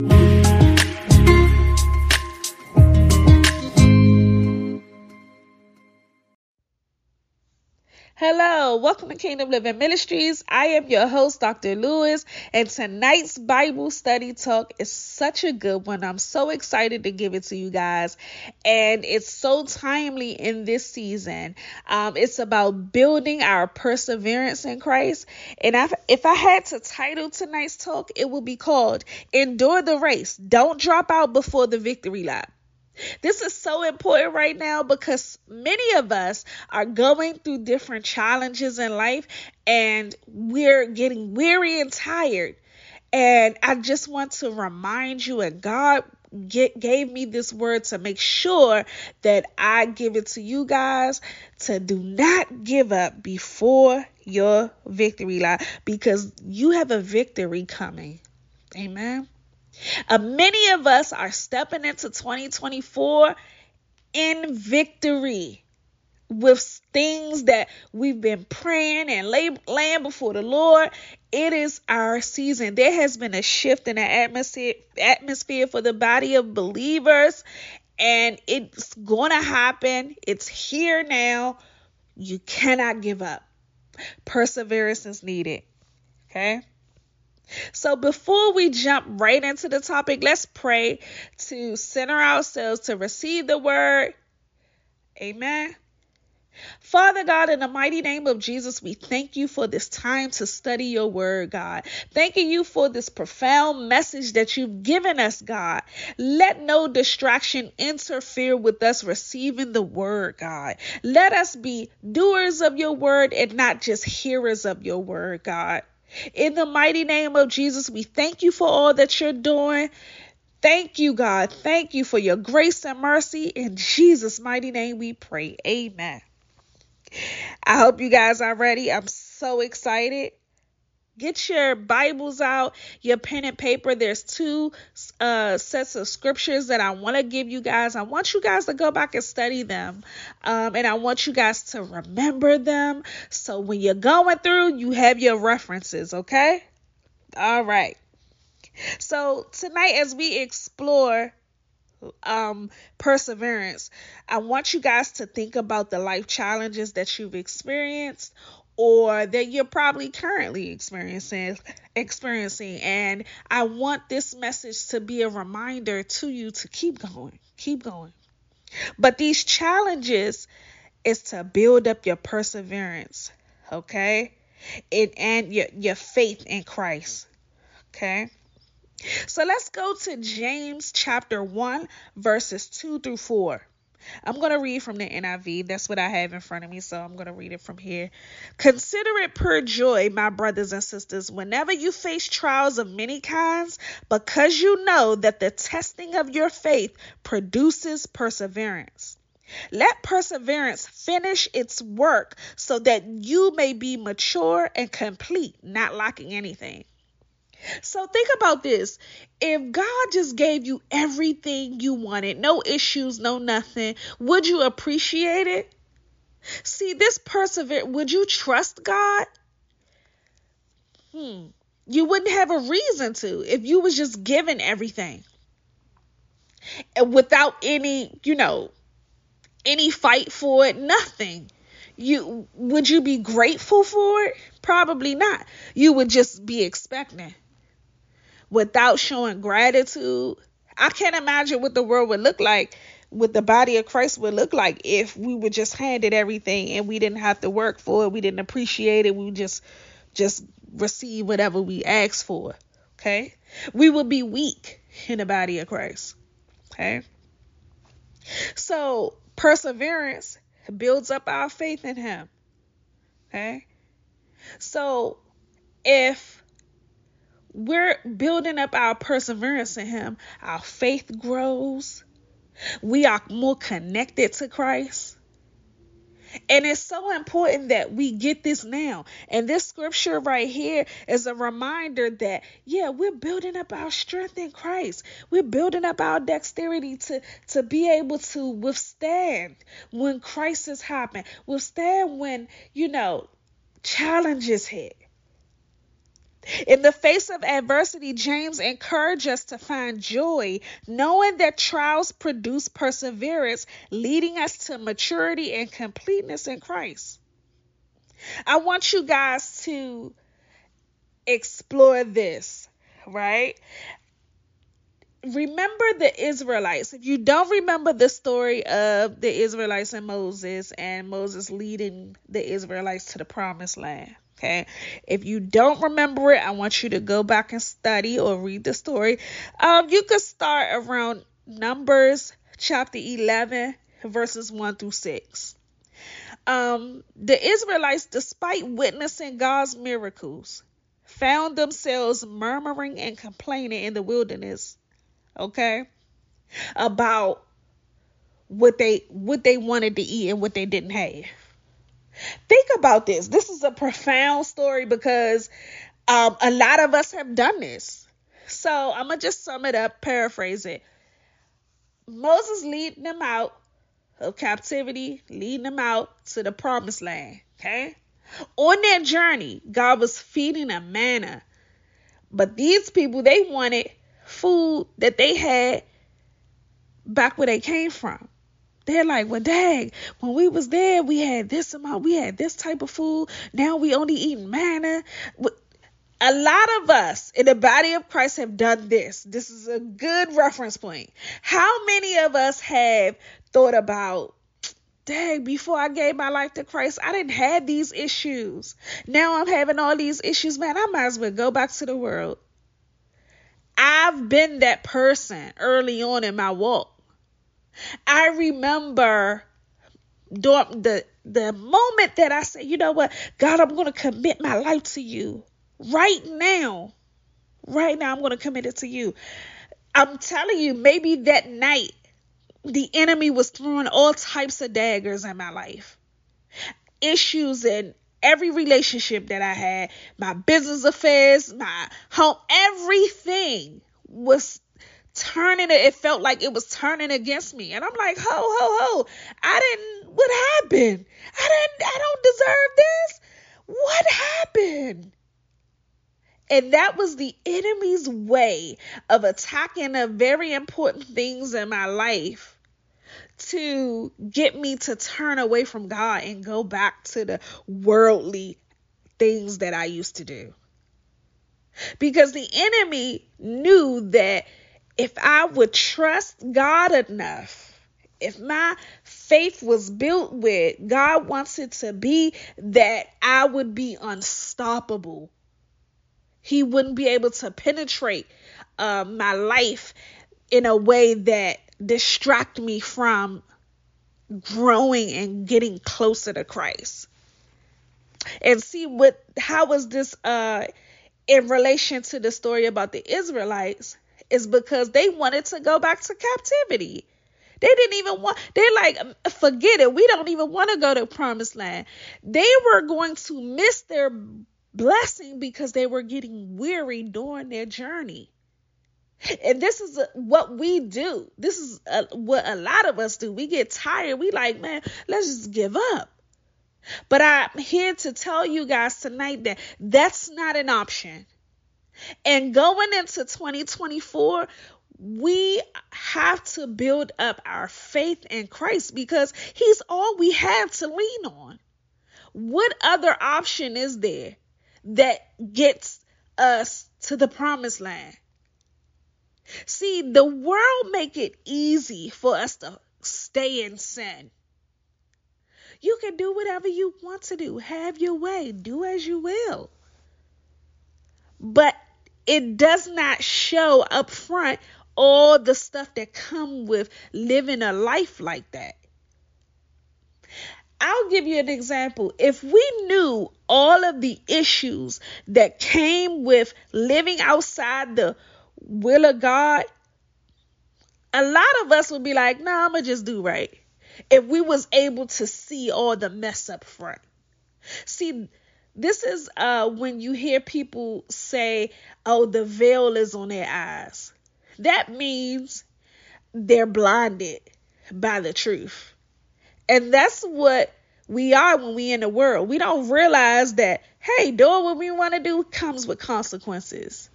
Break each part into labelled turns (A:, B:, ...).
A: Thank you. Hello, welcome to Kingdom Living Ministries. I am your host, Dr. Lewis, and tonight's Bible study talk is such a good one. I'm so excited to give it to you guys, and it's so timely in this season. Um, it's about building our perseverance in Christ, and if, if I had to title tonight's talk, it would be called Endure the Race, Don't Drop Out Before the Victory Lap. This is so important right now because many of us are going through different challenges in life and we're getting weary and tired. And I just want to remind you, and God get, gave me this word to make sure that I give it to you guys to do not give up before your victory lie because you have a victory coming. Amen. Uh, many of us are stepping into 2024 in victory with things that we've been praying and lay, laying before the Lord. It is our season. There has been a shift in the atmosphere, atmosphere for the body of believers, and it's going to happen. It's here now. You cannot give up. Perseverance is needed. Okay. So before we jump right into the topic, let's pray to center ourselves to receive the word. Amen. Father God, in the mighty name of Jesus, we thank you for this time to study your word, God. Thanking you for this profound message that you've given us, God. Let no distraction interfere with us receiving the word, God. Let us be doers of your word and not just hearers of your word, God. In the mighty name of Jesus, we thank you for all that you're doing. Thank you, God. Thank you for your grace and mercy. In Jesus' mighty name, we pray. Amen. I hope you guys are ready. I'm so excited. Get your Bibles out, your pen and paper. There's two uh, sets of scriptures that I want to give you guys. I want you guys to go back and study them. Um, and I want you guys to remember them. So when you're going through, you have your references, okay? All right. So tonight, as we explore um perseverance i want you guys to think about the life challenges that you've experienced or that you're probably currently experiencing experiencing. And I want this message to be a reminder to you to keep going keep going. But these challenges is to build up your perseverance okay? And your your faith in Christ okay? So let's go to James chapter 1 verses 2 through 4 I'm going to read from the NIV. That's what I have in front of me, so I'm going to read it from here. Consider it pure joy, my brothers and sisters, whenever you face trials of many kinds, because you know that the testing of your faith produces perseverance. Let perseverance finish its work so that you may be mature and complete, not lacking anything. So think about this. If God just gave you everything you wanted, no issues, no nothing, would you appreciate it? See, this persevere, would you trust God? Hmm. You wouldn't have a reason to if you was just given everything. And without any, you know, any fight for it, nothing. You would you be grateful for it? Probably not. You would just be expecting without showing gratitude. I can't imagine what the world would look like, what the body of Christ would look like if we were just handed everything and we didn't have to work for it, we didn't appreciate it, we just just receive whatever we asked for. Okay? We would be weak in the body of Christ. Okay? So, perseverance builds up our faith in him. Okay? So, if we're building up our perseverance in Him. Our faith grows. We are more connected to Christ. And it's so important that we get this now. And this scripture right here is a reminder that, yeah, we're building up our strength in Christ. We're building up our dexterity to, to be able to withstand when crisis happen, withstand when, you know, challenges hit. In the face of adversity, James encourages us to find joy, knowing that trials produce perseverance, leading us to maturity and completeness in Christ. I want you guys to explore this, right? Remember the Israelites. If you don't remember the story of the Israelites and Moses and Moses leading the Israelites to the promised land, Okay. If you don't remember it, I want you to go back and study or read the story. Um, you could start around Numbers chapter 11, verses 1 through 6. Um, the Israelites, despite witnessing God's miracles, found themselves murmuring and complaining in the wilderness. Okay. About what they what they wanted to eat and what they didn't have. Think about this. This is a profound story because um, a lot of us have done this. So I'm going to just sum it up, paraphrase it. Moses leading them out of captivity, leading them out to the promised land. Okay. On their journey, God was feeding them manna. But these people, they wanted food that they had back where they came from. They're like, well, dang, when we was there, we had this amount, we had this type of food. Now we only eating manna. A lot of us in the body of Christ have done this. This is a good reference point. How many of us have thought about, dang, before I gave my life to Christ, I didn't have these issues. Now I'm having all these issues, man. I might as well go back to the world. I've been that person early on in my walk. I remember the the moment that I said, you know what, God, I'm going to commit my life to you right now. Right now, I'm going to commit it to you. I'm telling you, maybe that night, the enemy was throwing all types of daggers in my life, issues in every relationship that I had, my business affairs, my home, everything was turning it. It felt like it was turning against me. And I'm like, ho, ho, ho. I didn't, what happened? I didn't, I don't deserve this. What happened? And that was the enemy's way of attacking the very important things in my life to get me to turn away from God and go back to the worldly things that I used to do. Because the enemy knew that if I would trust God enough, if my faith was built with, God wants it to be that I would be unstoppable. He wouldn't be able to penetrate uh, my life in a way that distract me from growing and getting closer to Christ. And see what how was this uh in relation to the story about the Israelites? Is because they wanted to go back to captivity. They didn't even want, they're like, forget it. We don't even want to go to promised land. They were going to miss their blessing because they were getting weary during their journey. And this is what we do. This is what a lot of us do. We get tired. We like, man, let's just give up. But I'm here to tell you guys tonight that that's not an option. And going into 2024, we have to build up our faith in Christ because He's all we have to lean on. What other option is there that gets us to the promised land? See, the world make it easy for us to stay in sin. You can do whatever you want to do. Have your way. Do as you will. But it does not show up front all the stuff that come with living a life like that. I'll give you an example. If we knew all of the issues that came with living outside the will of God, a lot of us would be like, "No, nah, I'm gonna just do right." If we was able to see all the mess up front. See, this is uh, when you hear people say, oh, the veil is on their eyes. That means they're blinded by the truth. And that's what we are when we in the world. We don't realize that, hey, doing what we want to do comes with consequences.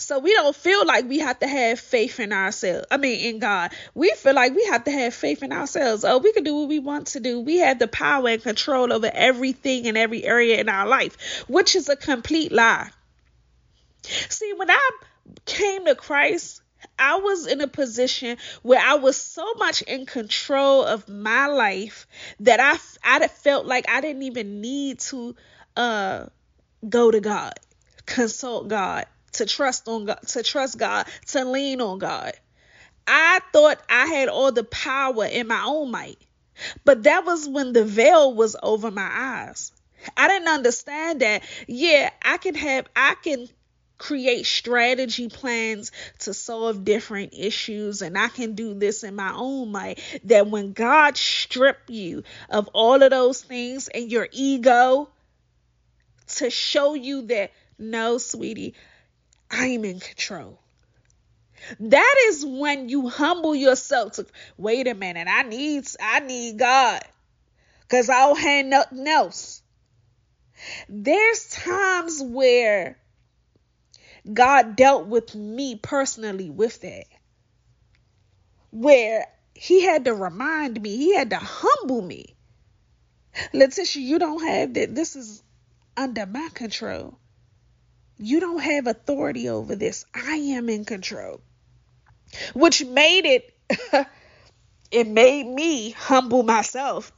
A: So we don't feel like we have to have faith in ourselves. I mean, in God. We feel like we have to have faith in ourselves. Oh, we can do what we want to do. We have the power and control over everything and every area in our life, which is a complete lie. See, when I came to Christ, I was in a position where I was so much in control of my life that I I felt like I didn't even need to uh go to God, consult God, to trust on God, to trust God, to lean on God. I thought I had all the power in my own might. But that was when the veil was over my eyes. I didn't understand that. Yeah, I can have I can create strategy plans to solve different issues and I can do this in my own might that when God strip you of all of those things and your ego to show you that no sweetie I'm in control that is when you humble yourself to wait a minute I need I need God cuz I don't have nothing else there's times where God dealt with me personally with that. Where he had to remind me, he had to humble me. Letitia, you don't have that. This is under my control. You don't have authority over this. I am in control. Which made it, it made me humble myself.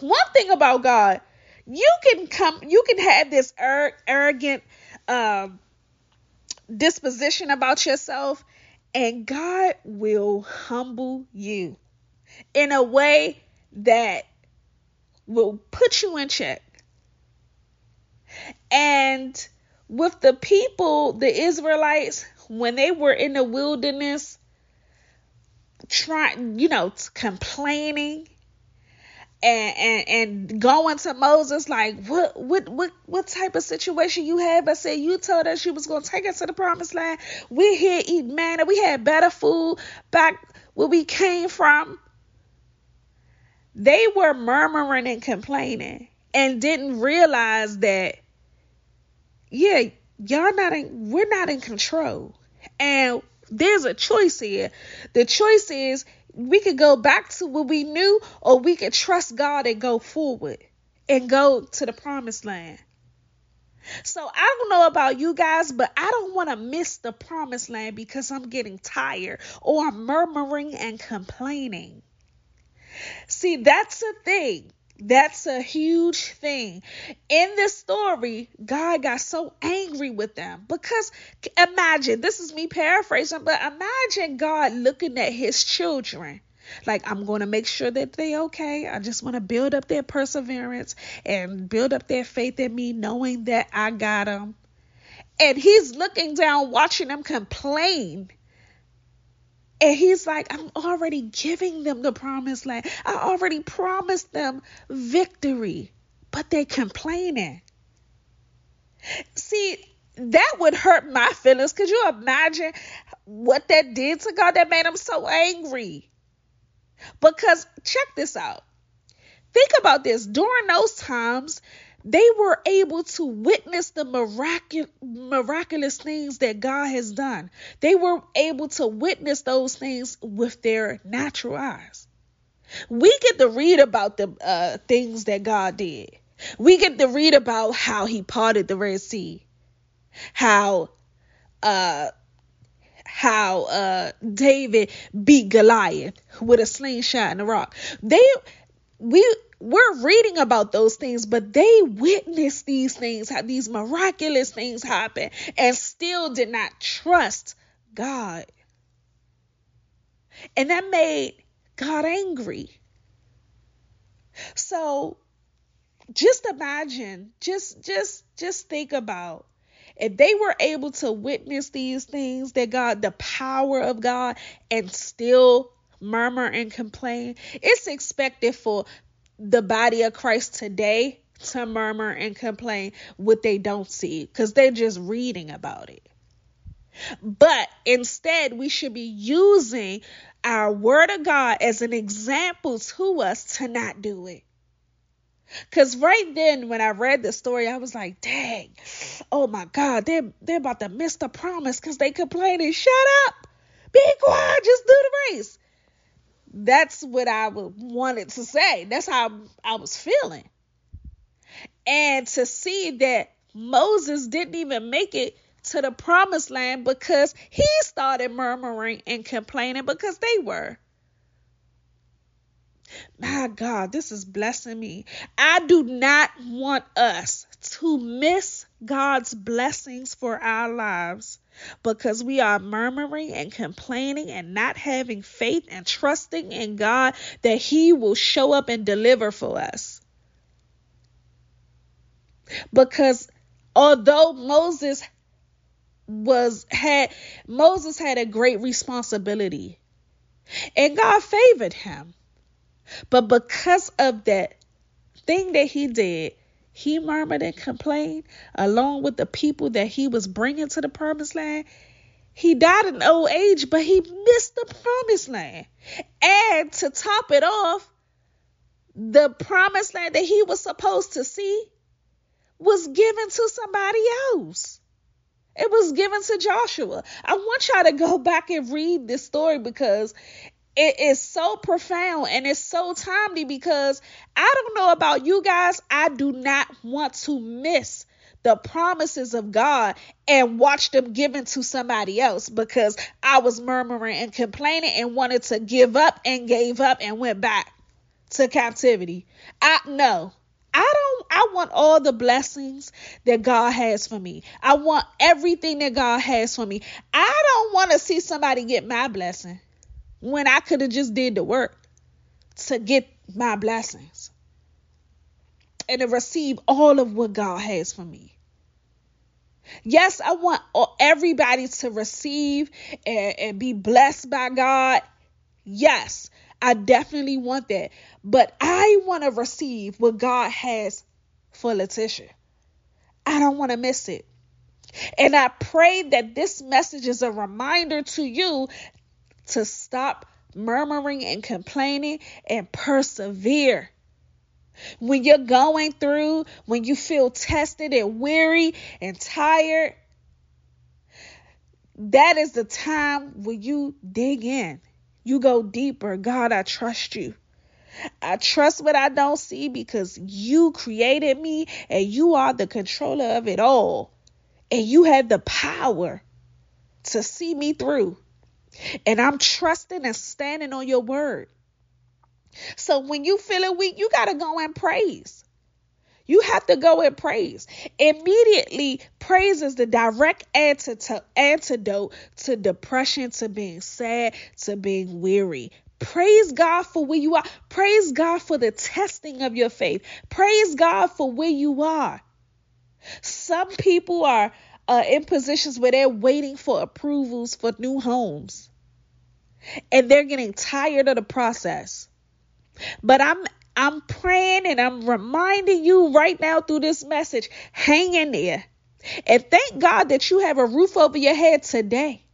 A: One thing about God, you can come, you can have this arrogant, um, disposition about yourself, and God will humble you in a way that will put you in check. And with the people, the Israelites, when they were in the wilderness, trying, you know, complaining and, and and going to Moses like what what what what type of situation you have? I said you told us you was gonna take us to the promised land. We're here eating manna. We had better food back where we came from. They were murmuring and complaining and didn't realize that yeah, y'all not in we're not in control. And there's a choice here. The choice is we could go back to what we knew, or we could trust God and go forward and go to the promised land. So I don't know about you guys, but I don't want to miss the promised land because I'm getting tired or I'm murmuring and complaining. See, that's the thing. That's a huge thing. In this story, God got so angry with them because imagine, this is me paraphrasing, but imagine God looking at his children. Like, I'm going to make sure that they okay. I just want to build up their perseverance and build up their faith in me, knowing that I got them. And he's looking down, watching them complain and he's like, I'm already giving them the promised land. I already promised them victory, but they're complaining. See, that would hurt my feelings. Could you imagine what that did to God that made him so angry? Because check this out. Think about this. During those times, they were able to witness the miraculous, miraculous things that God has done. They were able to witness those things with their natural eyes. We get to read about the uh, things that God did. We get to read about how he parted the Red Sea, how uh, how uh, David beat Goliath with a slingshot and a rock. They we we're reading about those things, but they witnessed these things, how these miraculous things happen, and still did not trust God. And that made God angry. So just imagine, just just just think about if they were able to witness these things that God, the power of God, and still murmur and complain, it's expected for the body of Christ today to murmur and complain what they don't see because they're just reading about it. But instead, we should be using our word of God as an example to us to not do it. Cause right then when I read the story, I was like, dang, oh my God, they're they're about to miss the promise because they complaining. Shut up. Be quiet, just do the race. That's what I wanted to say. That's how I was feeling. And to see that Moses didn't even make it to the promised land because he started murmuring and complaining because they were. My God, this is blessing me. I do not want us to miss God's blessings for our lives because we are murmuring and complaining and not having faith and trusting in God that He will show up and deliver for us. Because although Moses was had Moses had a great responsibility and God favored him. But because of that thing that he did, he murmured and complained along with the people that he was bringing to the promised land. He died in old age, but he missed the promised land. And to top it off, the promised land that he was supposed to see was given to somebody else. It was given to Joshua. I want y'all to go back and read this story because it is so profound and it's so timely because I don't know about you guys. I do not want to miss the promises of God and watch them given to somebody else because I was murmuring and complaining and wanted to give up and gave up and went back to captivity. I know. I don't I want all the blessings that God has for me. I want everything that God has for me. I don't want to see somebody get my blessing when I could have just did the work to get my blessings and to receive all of what God has for me. Yes, I want everybody to receive and, and be blessed by God. Yes, I definitely want that. But I want to receive what God has for Letitia. I don't want to miss it. And I pray that this message is a reminder to you to stop murmuring and complaining and persevere. When you're going through, when you feel tested and weary and tired, that is the time when you dig in. You go deeper. God, I trust you. I trust what I don't see because you created me and you are the controller of it all. And you have the power to see me through. And I'm trusting and standing on your word. So when you feeling weak, you got to go and praise. You have to go and praise. Immediately, praise is the direct antidote to depression, to being sad, to being weary. Praise God for where you are. Praise God for the testing of your faith. Praise God for where you are. Some people are uh, in positions where they're waiting for approvals for new homes and they're getting tired of the process. But I'm I'm praying and I'm reminding you right now through this message, hang in there. And thank God that you have a roof over your head today.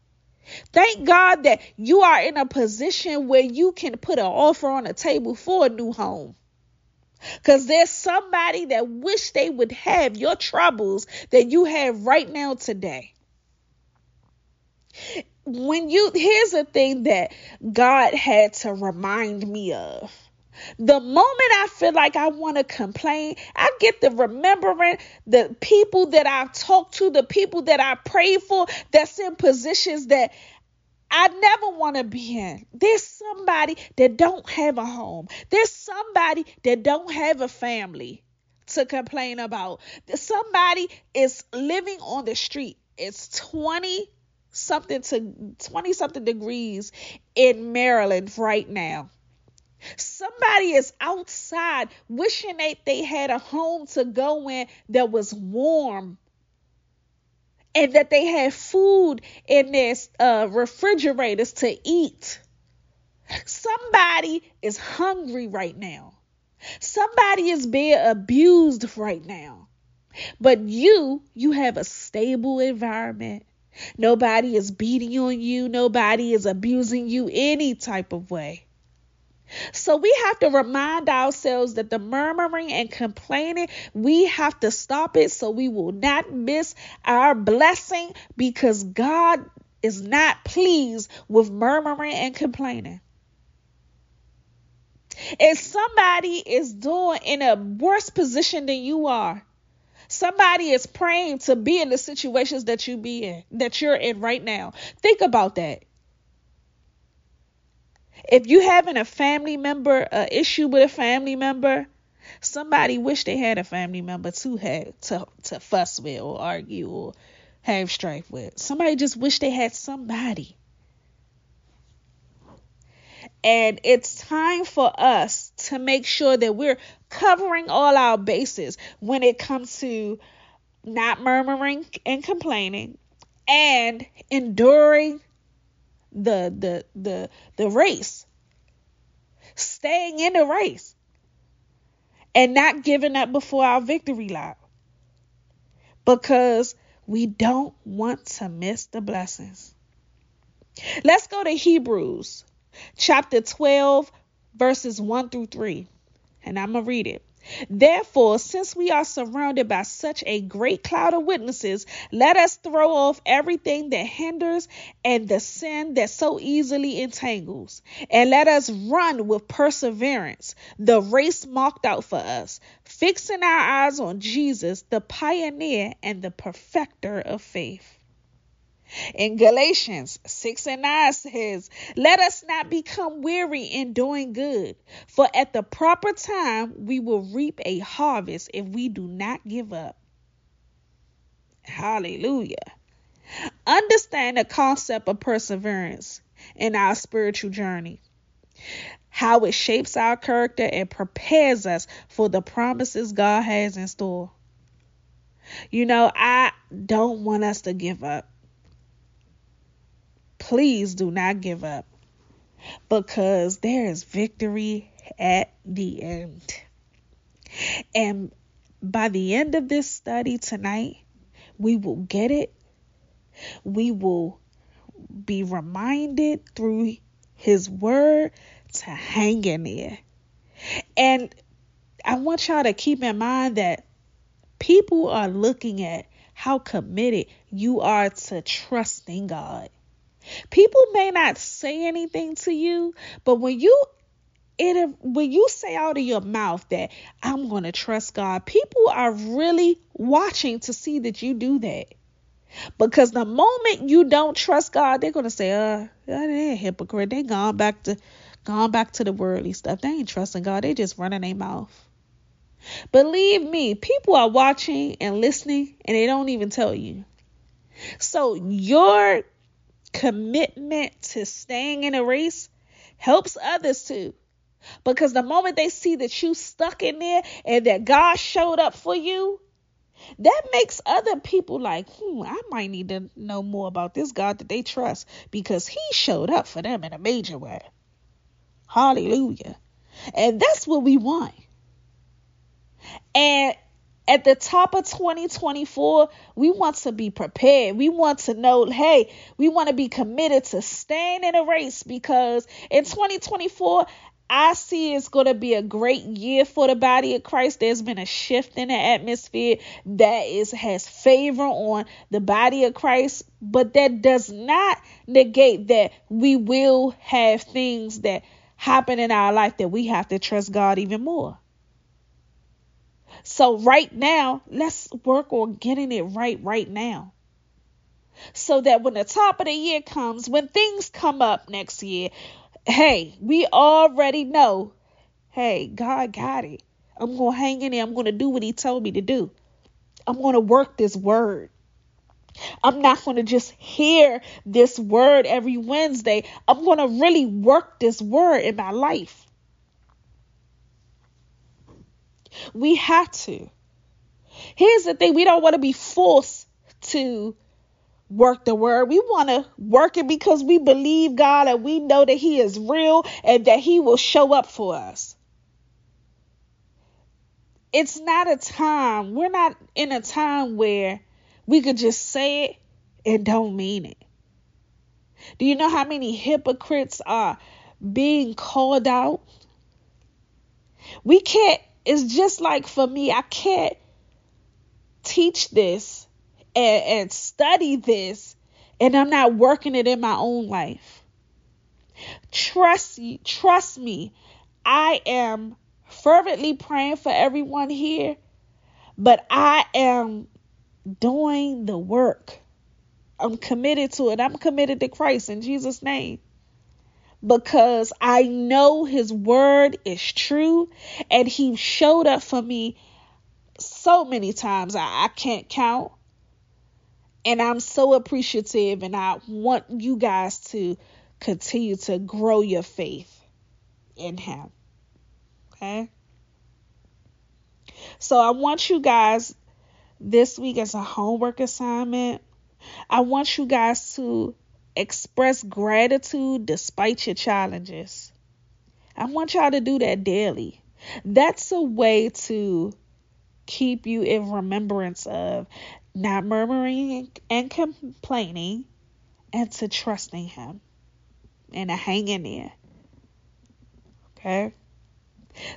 A: Thank God that you are in a position where you can put an offer on the table for a new home. Because there's somebody that wish they would have your troubles that you have right now today. When you, here's the thing that God had to remind me of. The moment I feel like I want to complain, I get the remembering the people that I've talked to, the people that I prayed for that's in positions that I never want to be in. There's somebody that don't have a home. There's somebody that don't have a family to complain about. Somebody is living on the street. It's 20 something to 20 something degrees in Maryland right now. Somebody is outside wishing that they had a home to go in that was warm and that they had food in their uh, refrigerators to eat. Somebody is hungry right now. Somebody is being abused right now. But you, you have a stable environment. Nobody is beating on you. Nobody is abusing you any type of way. So we have to remind ourselves that the murmuring and complaining, we have to stop it so we will not miss our blessing because God is not pleased with murmuring and complaining. If somebody is doing in a worse position than you are, somebody is praying to be in the situations that you be in, that you're in right now. Think about that. If you having a family member, a issue with a family member, somebody wish they had a family member to have to to fuss with or argue or have strife with. Somebody just wish they had somebody. And it's time for us to make sure that we're covering all our bases when it comes to not murmuring and complaining and enduring the the the the race. Staying in the race. And not giving up before our victory lap. Because we don't want to miss the blessings. Let's go to hebrews chapter 12 verses 1 through 3 and i'm gonna read it Therefore, since we are surrounded by such a great cloud of witnesses, let us throw off everything that hinders and the sin that so easily entangles, and let us run with perseverance the race marked out for us, fixing our eyes on Jesus, the pioneer and the perfecter of faith. In Galatians 6 and 9 says, Let us not become weary in doing good, for at the proper time we will reap a harvest if we do not give up. Hallelujah. Understand the concept of perseverance in our spiritual journey, how it shapes our character and prepares us for the promises God has in store. You know, I don't want us to give up please do not give up because there is victory at the end. And by the end of this study tonight, we will get it. We will be reminded through his word to hang in there. And I want y'all to keep in mind that people are looking at how committed you are to trusting God. People may not say anything to you, but when you it when you say out of your mouth that I'm going to trust God, people are really watching to see that you do that. Because the moment you don't trust God, they're going to say, "Uh, they're a hypocrite. They gone back to gone back to the worldly stuff. They ain't trusting God. They just running their mouth." Believe me, people are watching and listening and they don't even tell you. So your commitment to staying in a race helps others too. Because the moment they see that you stuck in there and that God showed up for you, that makes other people like, hmm, I might need to know more about this God that they trust because he showed up for them in a major way. Hallelujah. And that's what we want. And at the top of 2024, we want to be prepared. We want to know, hey, we want to be committed to staying in a race because in 2024, I see it's going to be a great year for the body of Christ. There's been a shift in the atmosphere that is has favor on the body of Christ, but that does not negate that we will have things that happen in our life that we have to trust God even more. So right now, let's work on getting it right right now. So that when the top of the year comes, when things come up next year, hey, we already know, hey, God got it. I'm going to hang in there. I'm going to do what he told me to do. I'm going to work this word. I'm not going to just hear this word every Wednesday. I'm going to really work this word in my life. We have to. Here's the thing we don't want to be forced to work the word. We want to work it because we believe God and we know that He is real and that He will show up for us. It's not a time, we're not in a time where we could just say it and don't mean it. Do you know how many hypocrites are being called out We can't, it's just like for me, I can't teach this and, and study this and I'm not working it in my own life. Trust trust me. I am fervently praying for everyone here, but I am doing the work. I'm committed to it. I'm committed to Christ in Jesus' name. Because I know his word is true and he showed up for me so many times I, I can't count. And I'm so appreciative and I want you guys to continue to grow your faith in him. Okay? So I want you guys this week as a homework assignment. I want you guys to express gratitude despite your challenges. I want y'all to do that daily. That's a way to keep you in remembrance of not murmuring and complaining and to trusting Him and to hang in there. Okay?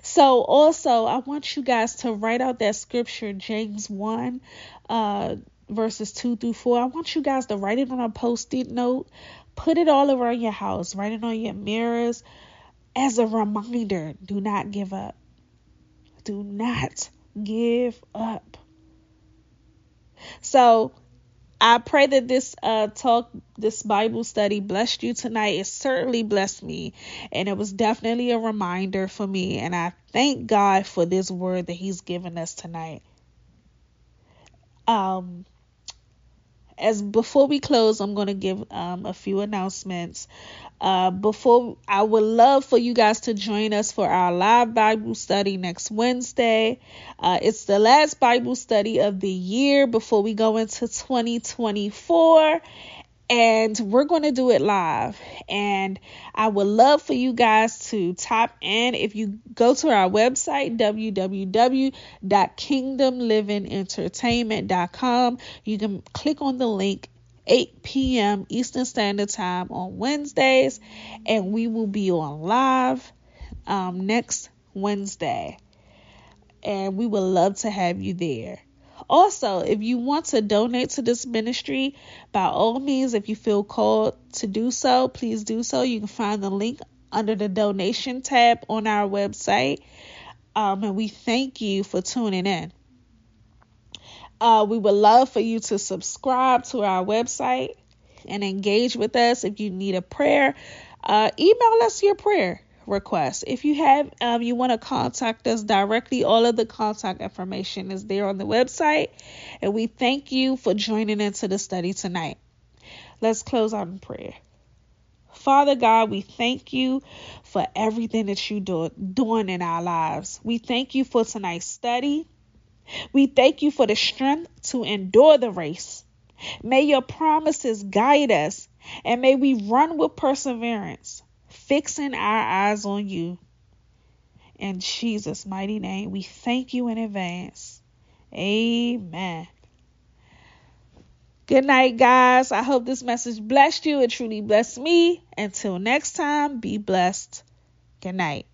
A: So, also, I want you guys to write out that scripture, James 1, uh, verses 2 through 4. I want you guys to write it on a post it note, put it all around your house, write it on your mirrors as a reminder do not give up. Do not give up. So, I pray that this uh, talk, this Bible study blessed you tonight. It certainly blessed me, and it was definitely a reminder for me. And I thank God for this word that He's given us tonight. Um, as before we close, I'm going to give um, a few announcements. Uh, before I would love for you guys to join us for our live Bible study next Wednesday. Uh, it's the last Bible study of the year before we go into 2024 and we're going to do it live. And I would love for you guys to tap in. If you go to our website, www.kingdomlivingentertainment.com, you can click on the link 8 p.m. Eastern Standard Time on Wednesdays, and we will be on live um, next Wednesday. And we would love to have you there. Also, if you want to donate to this ministry, by all means, if you feel called to do so, please do so. You can find the link under the donation tab on our website. Um, and we thank you for tuning in. Uh, we would love for you to subscribe to our website and engage with us. If you need a prayer, uh, email us your prayer request. If you have um, you want to contact us directly, all of the contact information is there on the website. And we thank you for joining into the study tonight. Let's close out in prayer. Father God, we thank you for everything that you do doing in our lives. We thank you for tonight's study. We thank you for the strength to endure the race. May your promises guide us and may we run with perseverance fixing our eyes on you. In Jesus' mighty name, we thank you in advance. Amen. Good night, guys. I hope this message blessed you. It truly blessed me. Until next time, be blessed. Good night.